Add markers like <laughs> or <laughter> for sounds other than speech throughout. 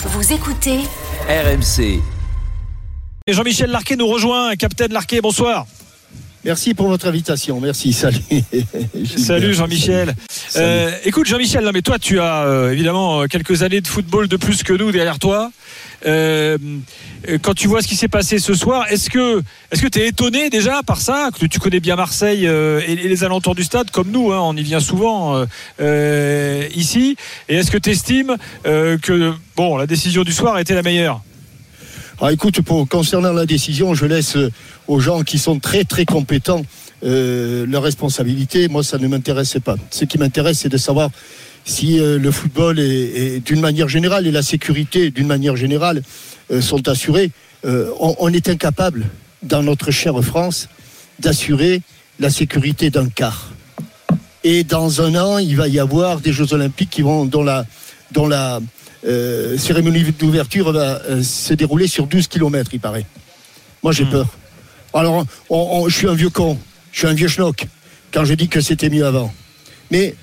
Vous écoutez RMC. Et Jean-Michel Larquet nous rejoint. Capitaine Larquet, bonsoir. Merci pour votre invitation. Merci. Salut. <laughs> Salut Jean-Michel. Euh, écoute Jean-Michel, non mais toi tu as euh, évidemment euh, quelques années de football de plus que nous derrière toi. Euh, quand tu vois ce qui s'est passé ce soir, est-ce que est-ce que tu es étonné déjà par ça? Que Tu connais bien Marseille et, et les alentours du stade comme nous, hein, on y vient souvent ici. Et est-ce que tu estimes que bon la décision du soir a été la meilleure? Ah, écoute, pour, concernant la décision, je laisse euh, aux gens qui sont très très compétents euh, leur responsabilité. Moi, ça ne m'intéresse pas. Ce qui m'intéresse, c'est de savoir si euh, le football est, est d'une manière générale et la sécurité d'une manière générale euh, sont assurées. Euh, on, on est incapable, dans notre chère France, d'assurer la sécurité d'un quart. Et dans un an, il va y avoir des Jeux Olympiques qui vont, dont la, dont la euh, cérémonie d'ouverture va euh, se dérouler sur 12 km, il paraît. Moi, j'ai Hmm. peur. Alors, on- on- je suis un vieux con, je suis un vieux schnock quand je dis que c'était mieux avant. Mais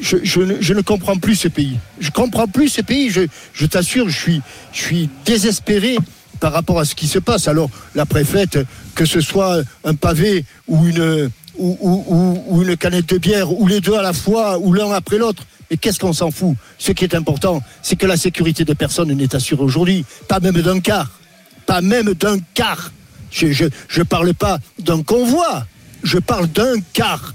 je, je ne, je ne comprends plus ce pays. Je comprends plus ce pays. Je, je t'assure, je suis, je suis désespéré par rapport à ce qui se passe. Alors, la préfète, que ce soit un pavé ou une, ou, ou- ou- ou une canette de bière, ou les deux à la fois, ou l'un après l'autre, mais qu'est-ce qu'on s'en fout? Ce qui est important, c'est que la sécurité des personnes n'est assurée aujourd'hui, pas même d'un quart. Pas même d'un quart. Je ne je, je parle pas d'un convoi, je parle d'un quart.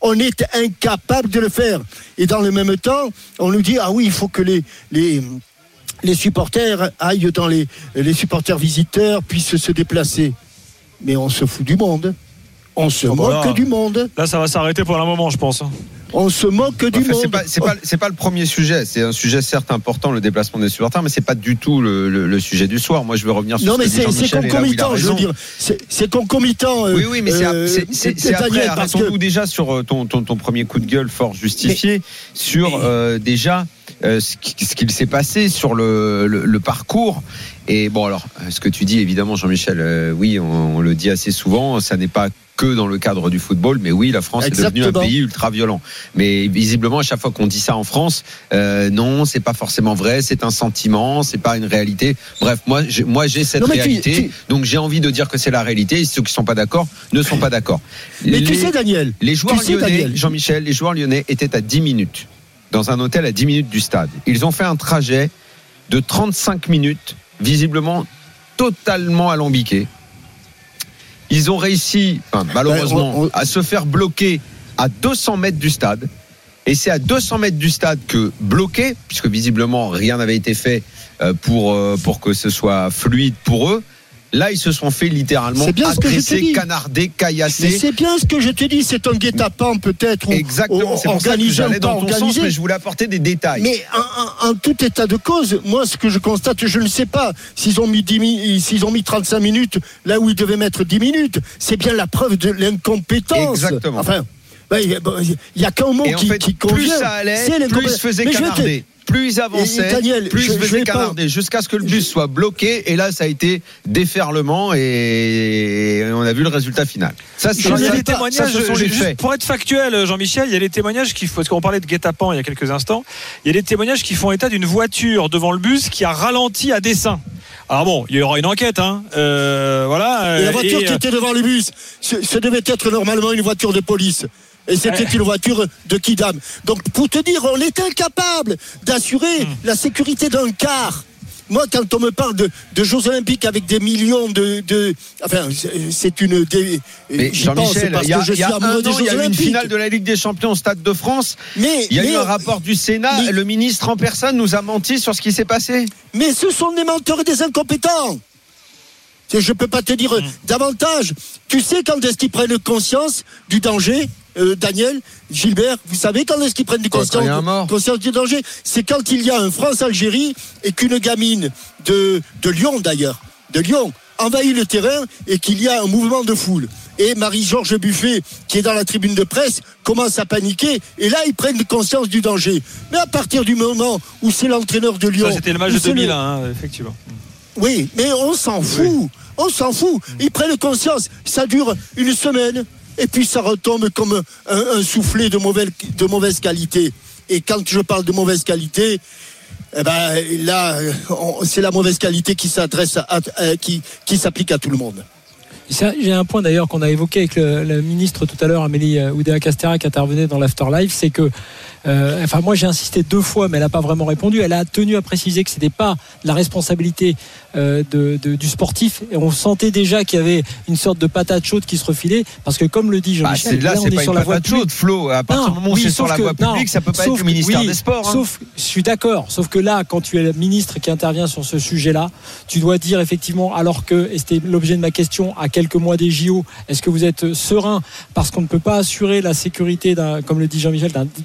On est incapable de le faire. Et dans le même temps, on nous dit, ah oui, il faut que les, les, les supporters aillent dans les, les supporters visiteurs, puissent se déplacer. Mais on se fout du monde. On se Oh, moque voilà. du monde. Là ça va s'arrêter pour un moment je pense. On se moque du Enfin, monde. c'est pas, c'est pas, c'est pas le premier sujet. C'est un sujet certes important, le déplacement des supporters, mais c'est pas du tout le, le- le sujet du soir. Moi, je veux revenir sur non, ce mais que c'est concomitant, je veux dire. C'est concomitant. euh, Oui, oui, mais c'est euh, c'est- après. que- Arrêtons-nous déjà sur euh, ton, ton, ton premier coup de gueule fort justifié, sur euh, déjà euh, ce qui- ce qu'il s'est passé sur le, le, le parcours. Et bon, alors, ce que tu dis, évidemment, Jean-Michel, euh, oui, on, on le dit assez souvent, ça n'est pas que dans le cadre du football, mais oui, la France est devenue un pays ultra violent. Mais visiblement, à chaque fois qu'on dit ça en France, euh, non, c'est pas forcément vrai, c'est un sentiment, c'est pas une réalité. Bref, moi, j'ai, moi, j'ai cette Non, mais tu- réalité, tu- donc j'ai envie de dire que c'est la réalité. Et ceux qui sont pas d'accord ne sont pas d'accord. Mais tu sais, Daniel, les joueurs tu sais, lyonnais, Daniel. Jean-Michel, les joueurs lyonnais étaient à 10 minutes dans un hôtel à 10 minutes du stade. Ils ont fait un trajet de 35 minutes, visiblement totalement alambiqué. Ils ont réussi, enfin, malheureusement, Ouais, on- on- à se faire bloquer à 200 mètres du stade. Et c'est à 200 mètres du stade que bloqué, puisque visiblement rien n'avait été fait euh, pour, euh, pour que ce soit fluide pour eux. Là, ils se sont fait littéralement bien agresser, canarder, caillasser. c'est bien ce que je te dis, c'est un guet-apens peut-être. Exactement, c'est pour ça que organisé, j'allais dans ton sens, mais je voulais apporter des détails. Mais en, en- en tout état de cause, moi, ce que je constate, je ne sais pas s'ils ont mis 10 mi- s'ils ont mis 35 minutes là où ils devaient mettre 10 minutes. C'est bien la preuve de l'incompétence. Exactement. Enfin, ben, il n'y a qu'un mot Et en qui, fait, qui plus convient. ça allait, c'est plus te- canarder. Plus ils avançaient, Et Daniel, plus je- ils faisaient pas- canarder, jusqu'à ce que le bus soit bloqué. Et là, ça a été déferlement et on a vu le résultat final. Ça, c'est pas. témoignages, ça, ce sont les faits. pour être factuel, Jean-Michel, il y a des témoignages qui, parce qu'on parlait de guet-apens il y a quelques instants, il y a des témoignages qui font état d'une voiture devant le bus qui a ralenti à dessein. Alors bon, il y aura une enquête, hein. Euh, voilà. Et la euh, voiture et, qui euh, était devant le bus, ce, ce devait être normalement une voiture de police. Et c'était Ouais. une voiture de Kidam. Donc, pour te dire, on est incapable d'assurer Hmm. la sécurité d'un quart. Moi, quand on me parle de, de Jeux Olympiques avec des millions de. de enfin, c'est- une. Des, Jean-Michel, parce il y a, que je il y suis a un amoureux des an, il y Jeux a eu une Olympiques. finale de la Ligue des Champions au Stade de France. Mais, Il y a mais, eu un rapport du Sénat. mais- le ministre en personne nous a menti sur ce qui s'est passé. mais ce sont des menteurs et des incompétents. C'est- Je ne peux pas te dire Hmm. davantage. Tu sais quand est-ce qu'ils prennent conscience du danger, euh, Daniel, Gilbert Vous savez quand est-ce qu'ils prennent du conscience, du danger? C'est quand il y a un France-Algérie et qu'une gamine de, de Lyon d'ailleurs, de Lyon, envahit le terrain et qu'il y a un mouvement de foule. Et Marie-Georges Buffet, qui est dans la tribune de presse, commence à paniquer. Et là, ils prennent conscience du danger. Mais à partir du moment où c'est l'entraîneur de Lyon. Ça, c'était le match de c'est 2001, hein, effectivement. oui, mais on s'en fout. On s'en fout. Ils prennent conscience. Ça dure une semaine. Et puis ça retombe comme un, soufflet de mauvaise, qualité. Et quand je parle de mauvaise qualité, eh ben, là, c'est la mauvaise qualité qui s'adresse à, qui, qui s'applique à tout le monde. J'ai un point d'ailleurs qu'on a évoqué avec le, la ministre tout à l'heure, Amélie euh, Oudéa-Castéra, qui intervenait dans l'Afterlife, c'est que, euh, enfin moi j'ai insisté deux fois, mais elle n'a pas vraiment répondu. Elle a tenu à préciser que c'était pas la responsabilité euh, de, de- du sportif. Et on sentait déjà qu'il y avait une sorte de patate chaude qui se refilait, parce que comme le dit Bah, Jean-Michel, là, on est pas sur une la voie chaude, Flo. À partir Non, du moment où oui, c'est sur la que- voie non, publique, ça peut pas être le ministère oui, des Sports. hein. Sauf, je suis d'accord. Sauf que là, quand tu es le ministre qui intervient sur ce sujet-là, tu dois dire effectivement, alors que, et c'était l'objet de ma question, à quelques mois des JO, est-ce que vous êtes serein? Parce qu'on ne peut pas assurer la sécurité, d'un, comme le dit Jean-Michel, d'un du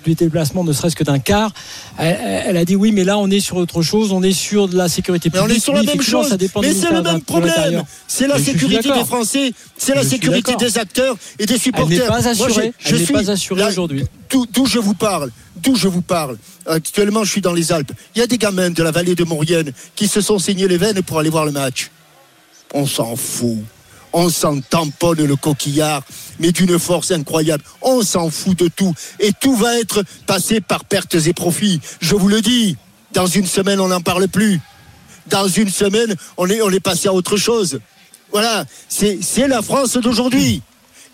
ne serait-ce que d'un quart elle, elle a dit oui, mais là, on est sur autre chose, on est sur de la sécurité Mais publique. on est sur la Oui, même chose. ça dépend Mais c'est le même problème. C'est la Mais sécurité des Français, c'est la sécurité des acteurs et des Elle supporters. n'est pas Moi, assurée. je- je Elle suis pas assurée aujourd'hui. D'où d'où je vous parle, d'où je vous parle. Actuellement, je suis dans les Alpes. Il y a des gamins de la vallée de Maurienne qui se sont saignés les veines pour aller voir le match. On s'en fout. On s'en tamponne le coquillard, mais d'une force incroyable. On s'en fout de tout. Et tout va être passé par pertes et profits. Je vous le dis, dans une semaine, on n'en parle plus. Dans une semaine, on est, on passé à autre chose. Voilà, c'est la France d'aujourd'hui.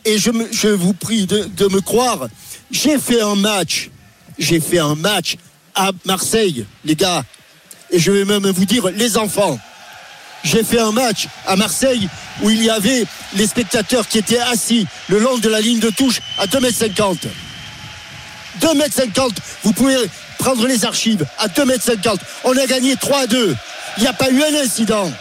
Et je, vous prie de me croire. J'ai fait un match. J'ai fait un match à Marseille, les gars. Et je vais même vous dire, les enfants. J'ai fait un match à Marseille où il y avait les spectateurs qui étaient assis le long de la ligne de touche à 2m50. 2m50, vous pouvez prendre les archives à 2m50. On a gagné 3 à 2. Il n'y a pas eu un incident.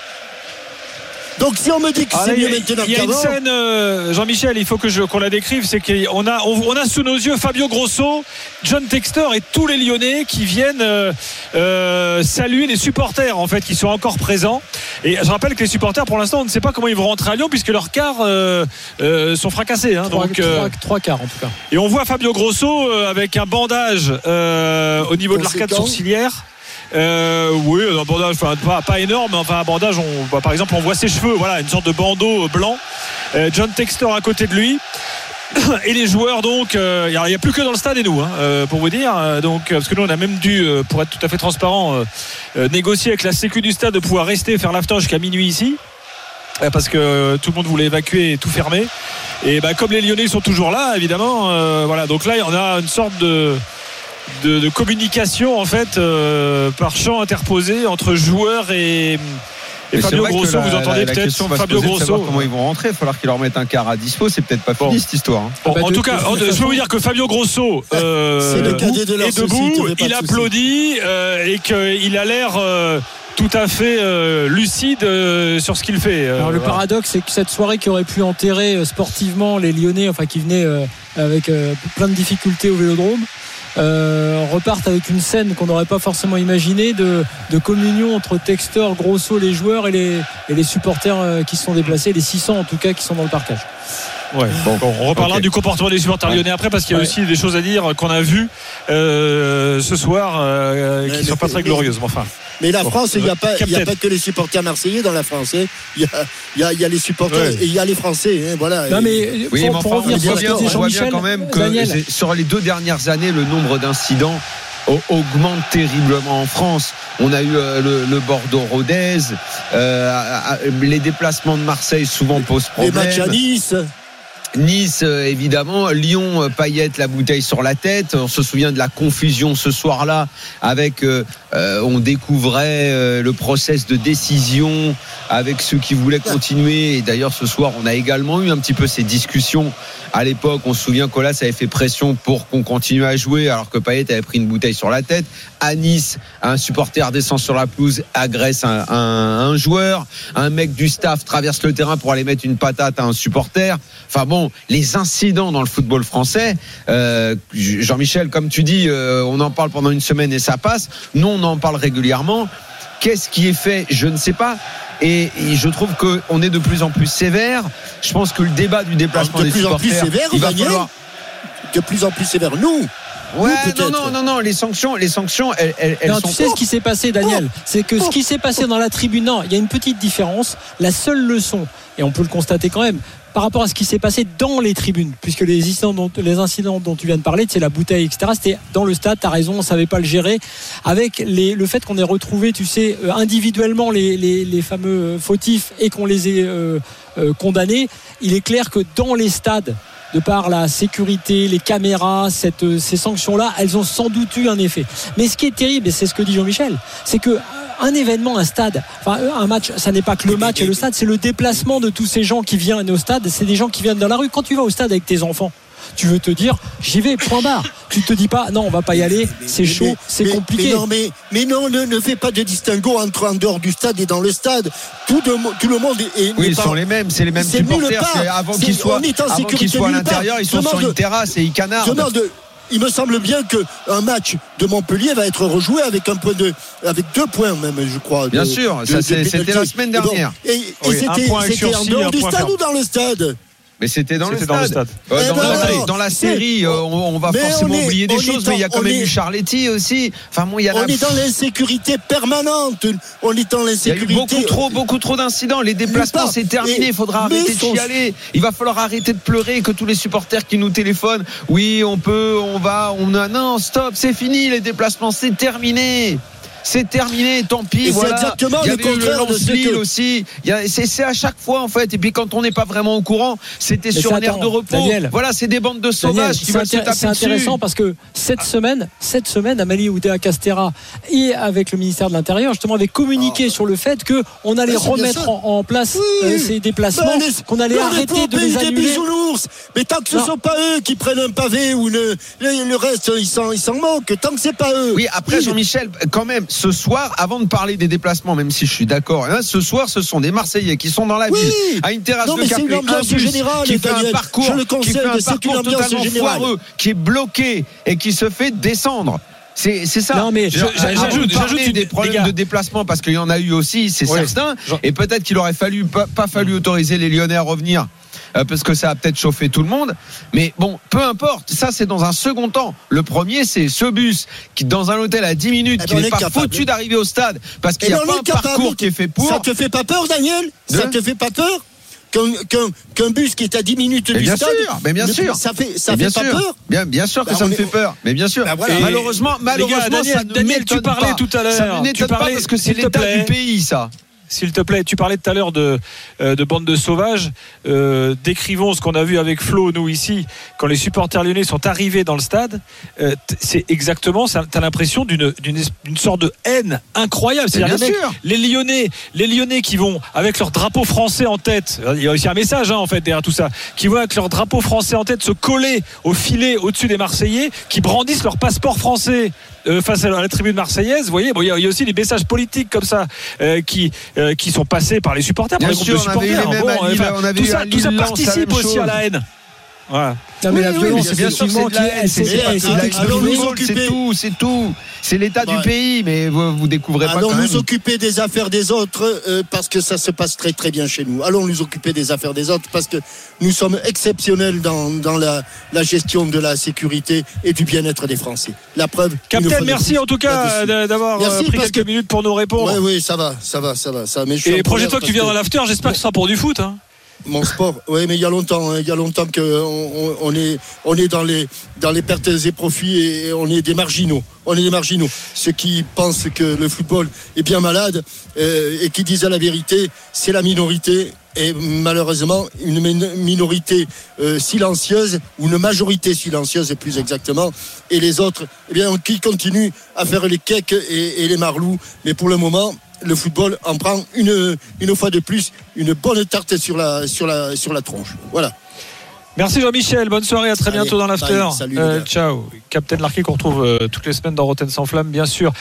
Donc si on me dit que c'est là, il y mieux a- maintenant il y a une scène, euh, Jean-Michel, il faut que je- qu'on la décrive, c'est qu'on a, on, on a sous nos yeux Fabio Grosso, John Textor et tous les Lyonnais qui viennent euh, euh, saluer les supporters en fait qui sont encore présents. Et je rappelle que les supporters, pour l'instant, on ne sait pas comment ils vont rentrer à Lyon puisque leurs cars euh, euh, sont fracassés. hein. Trois, donc, euh, trois- trois quarts en tout cas. et on voit Fabio Grosso euh, avec un bandage euh, au niveau de l'arcade sourcilière. Euh, oui, un bandage, enfin, pas, énorme, mais enfin un bandage. On, bah, par exemple, on voit ses cheveux, voilà, une sorte de bandeau euh, blanc. Euh, John Textor à côté de lui. <coughs> Et les joueurs donc, euh, il n'y a plus que dans le stade et nous, hein, euh, pour vous dire. Euh, donc, euh, parce que nous on a même dû, euh, pour être tout à fait transparent, euh, euh, négocier avec la Sécu du stade de pouvoir rester faire l'after jusqu'à minuit ici. Euh, Parce que euh, tout le monde voulait évacuer et tout fermer. Et bah, comme les Lyonnais sont toujours là, évidemment, euh, voilà. Donc là, on a une sorte de, de, de communication en fait euh, par champ interposé entre joueurs et, et Mais c'est Fabio Grosso. la- vous entendez peut-être Fabio savoir Grosso. Comment ils vont rentrer Il va falloir qu'ils leur mettent un quart à dispo. C'est peut-être pas Bon. fini cette histoire. hein. Bon, Ah bah, en de- tout cas, je peux vous dire que Fabio Grosso <laughs> euh, C'est le cadet de leur est debout, il applaudit euh, et qu'il a l'air euh, tout à fait euh, lucide euh, sur ce qu'il fait. euh, Alors le voilà. paradoxe, c'est que cette soirée qui aurait pu enterrer euh, sportivement les Lyonnais, enfin qui venaient euh, avec euh, plein de difficultés au Vélodrome, euh, repartent avec une scène qu'on n'aurait pas forcément imaginée de, de communion entre Textor, Grosso, les joueurs et les, et les supporters euh, qui se sont déplacés, les 600 en tout cas qui sont dans le parcage. Ouais. Bon, on reparlera du comportement des supporters Ouais. lyonnais après parce qu'il y a Ouais. aussi des choses à dire qu'on a vues euh, ce soir euh, Ouais, qui mais- sont pas très glorieuses. Mais enfin, Mais la Bon, France, il n'y a, pas- il y a capitaine. pas que les supporters marseillais dans la France. hein. Il y, a, il y a- il y a les supporters Ouais. et il y a les Français. hein, voilà. Non mais Oui, pour, mais pour enfin, on revenir sur ce que Jean-Michel, quand même que Daniel, sur les deux dernières années, le nombre d'incidents au- augmente terriblement en France. On a eu euh, le, le Bordeaux-Rodez, euh, les déplacements de Marseille souvent posent les problème. matchs à Nice. Nice, euh, évidemment. Lyon, euh, Payette, la bouteille sur la tête. On se souvient de la confusion ce soir-là avec, euh, euh, on découvrait le process de décision avec ceux qui voulaient continuer. Et d'ailleurs, ce soir, on a également eu un petit peu ces discussions. À l'époque, on se souvient qu'Olas avait fait pression pour qu'on continue à jouer alors que Payet avait pris une bouteille sur la tête. À Nice, un supporter descend sur la pelouse, agresse un, un- un joueur. Un mec du staff traverse le terrain pour aller mettre une patate à un supporter. Enfin bon, les incidents dans le football français, euh, Jean-Michel, comme tu dis, euh, on en parle pendant une semaine et ça passe. Nous, on en parle régulièrement. Qu'est-ce qui est fait Je ne sais pas. Et, et je trouve qu'on est de plus en plus sévère. Je pense que le débat du déplacement De des plus en plus supporters, sévère, il va Daniel. falloir. De plus en plus sévère. Nous, Ouais, Ou non, non, non, non, les sanctions, les sanctions, elles, elles, elles Non, sont tu sais ce qui s'est passé, Daniel C'est que ce qui s'est passé dans la tribune, non, il y a une petite différence. La seule leçon, et on peut le constater quand même, par rapport à ce qui s'est passé dans les tribunes, puisque les incidents dont, les incidents dont tu viens de parler, c'est la bouteille, etc., c'était dans le stade, tu as raison, on ne savait pas le gérer. Avec les, le fait qu'on ait retrouvé, tu sais, euh, individuellement les, les, les fameux fautifs et qu'on les ait euh, euh, condamnés, il est clair que dans les stades, de par la sécurité, les caméras, cette, euh, ces sanctions-là, elles ont sans doute eu un effet. Mais ce qui est terrible, et c'est ce que dit Jean-Michel, c'est que un événement, un stade, enfin un match, ça n'est pas que le match et le stade, c'est le déplacement de tous ces gens qui viennent au stade. C'est des gens qui viennent dans la rue. Quand tu vas au stade avec tes enfants, tu veux te dire, j'y vais, point barre. Tu te dis pas, non, on va pas y aller, c'est chaud, c'est compliqué. Mais non, mais, mais non, ne, ne fais pas de distinguo entre en dehors du stade et dans le stade. Tout, de- tout le monde est. Oui, ils pas- sont les mêmes, c'est les mêmes C'est nulle supporters. Avant qu'ils soient, soient à l'intérieur, ils sont sur une terrasse et ils canardent. Il me semble bien qu'un match de Montpellier va être rejoué avec un point de, avec deux points même, je crois. Bien de- sûr, c'était la semaine Et bon, dernière. Et, Oui, c'était en dehors du stade ferme. ou dans le stade? Mais c'était dans, le C'était dans le stade. Euh, dans, ben dans la- dans série, euh, on, on va Mais forcément on est- oublier des choses, mais il y a quand même est- eu Charletti aussi. Enfin bon, il y a On la- est dans l'insécurité permanente. On est dans Il y a eu l'insécurité. beaucoup trop, beaucoup trop d'incidents. Les déplacements, c'est terminé. Il faudra arrêter de chialer. Il va falloir arrêter de pleurer. Que tous les supporters qui nous téléphonent, oui, on peut, on va, on a. Non, stop, c'est fini. Les déplacements, c'est terminé. C'est terminé, tant pis. Voilà. exactement Il y le avait eu contraire de ce Lens-Lille que- aussi. C'est à chaque fois en fait. Et puis quand on n'est pas vraiment au courant, c'était sur un air de repos. Daniel. Voilà, c'est des bandes de Daniel, sauvages qui c'est intéressant dessus. parce que cette semaine, cette semaine, Amélie Oudéa-Castera et avec le ministère de l'Intérieur, justement, avait communiqué sur le fait que on allait Ah. Remettre en, en place Oui. euh, ces déplacements, Ben, les- qu'on allait arrêter de les annuler. Mais tant que ce ne sont pas eux qui prennent un pavé ou le, le, le reste, ils s'en, ils s'en moquent. Tant que c'est pas eux. Oui, après Jean-Michel, quand même, ce soir, avant de parler des déplacements, même si je suis d'accord, hein, ce soir, ce sont des Marseillais qui sont dans la Oui. ville, à une terrasse Non, de mais c'est café, une ambiance un bus générale, qui fait un parcours, Je le qui fait un parcours totalement générale. foireux, qui est bloqué et qui se fait descendre. C'est c'est ça. Non, mais j'ajoute- des les problèmes gars. de déplacement parce qu'il y en a eu aussi, c'est Oui. certain. Et peut-être qu'il aurait fallu pas, pas fallu autoriser les Lyonnais à revenir. Euh, Parce que ça a peut-être chauffé tout le monde. Mais bon, peu importe. Ça, c'est dans un second temps. Le premier, c'est ce bus qui, dans un hôtel à 10 minutes, Eh qui ben, n'est est pas capable. foutu d'arriver au stade parce qu'il Eh n'y a ben, pas un capable. parcours qui est fait pour. Ça te fait pas peur, Daniel? Ça te fait pas peur qu'un, bus qui est à 10 minutes Mais du bien stade sûr, mais bien sûr. Ça fait, ça Mais bien fait pas peur? Bien, bien sûr que Bah, ça me est- fait peur. Mais bien sûr. Bah, voilà. Malheureusement, malheureusement, Daniel, ça ne Daniel, tu m'étonne parlais pas. tout à l'heure, Ça ne pas parce que c'est l'état du pays, ça. S'il te plaît, tu parlais tout à l'heure de, euh, de bande de sauvages. Euh, décrivons ce qu'on a vu avec Flo, nous ici, quand les supporters lyonnais sont arrivés dans le stade. Euh, c'est exactement, ça- t'as l'impression d'une, d'une, es- d'une sorte de haine incroyable. C'est-à-dire bien les, mecs- sûr. les Lyonnais, les Lyonnais qui vont avec leur drapeau français en tête. Il y a aussi un message hein, en fait derrière tout ça. Qui vont avec leur drapeau français en tête se coller au filet au-dessus des Marseillais, qui brandissent leur passeport français. euh, face à la tribune marseillaise, vous voyez, bon, il y, a- aussi des messages politiques comme ça qui qui sont passés par les supporters, par les groupes de supporters. Bon, enfin, tout ça, tout participe aussi à la haine. Voilà. Non, mais la Oui, violence, bien sûr, c'est allons nous occuper. tout, c'est tout. C'est l'état du pays, mais vous, vous découvrez pas Allons quand même. nous occuper des affaires des autres euh, parce que ça se passe très très bien chez nous. Allons nous occuper des affaires des autres parce que nous sommes exceptionnels dans, dans la, la gestion de la sécurité et du bien-être des Français. La preuve. de merci en tout cas euh, d'avoir Merci, euh, pris quelques que- minutes pour nous répondre. Oui, oui, ça va, ça va, ça va. Ça, mais je Et colère fois que tu viens dans l'after, j'espère que ce sera pour du foot. hein. Mon sport. Oui, mais il y a longtemps, hein, il y a longtemps que on, on- on est, on est dans les, dans les pertes et profits et on est des marginaux. On est des marginaux. Ceux qui pensent que le football est bien malade euh, et qui disent la vérité, c'est la minorité. Et malheureusement, une min- minorité euh, silencieuse, ou une majorité silencieuse plus exactement, et les autres, eh bien, qui continuent à faire les cakes et, et les marlous. Mais pour le moment, le football en prend une, une fois de plus une bonne tarte sur la, sur la, sur la tronche. Voilà. Merci Jean-Michel, bonne soirée, à très Allez, bientôt dans l'after. Euh, ciao. Captain Larquet qu'on retrouve euh, toutes les semaines dans Rotten sans flamme, bien sûr.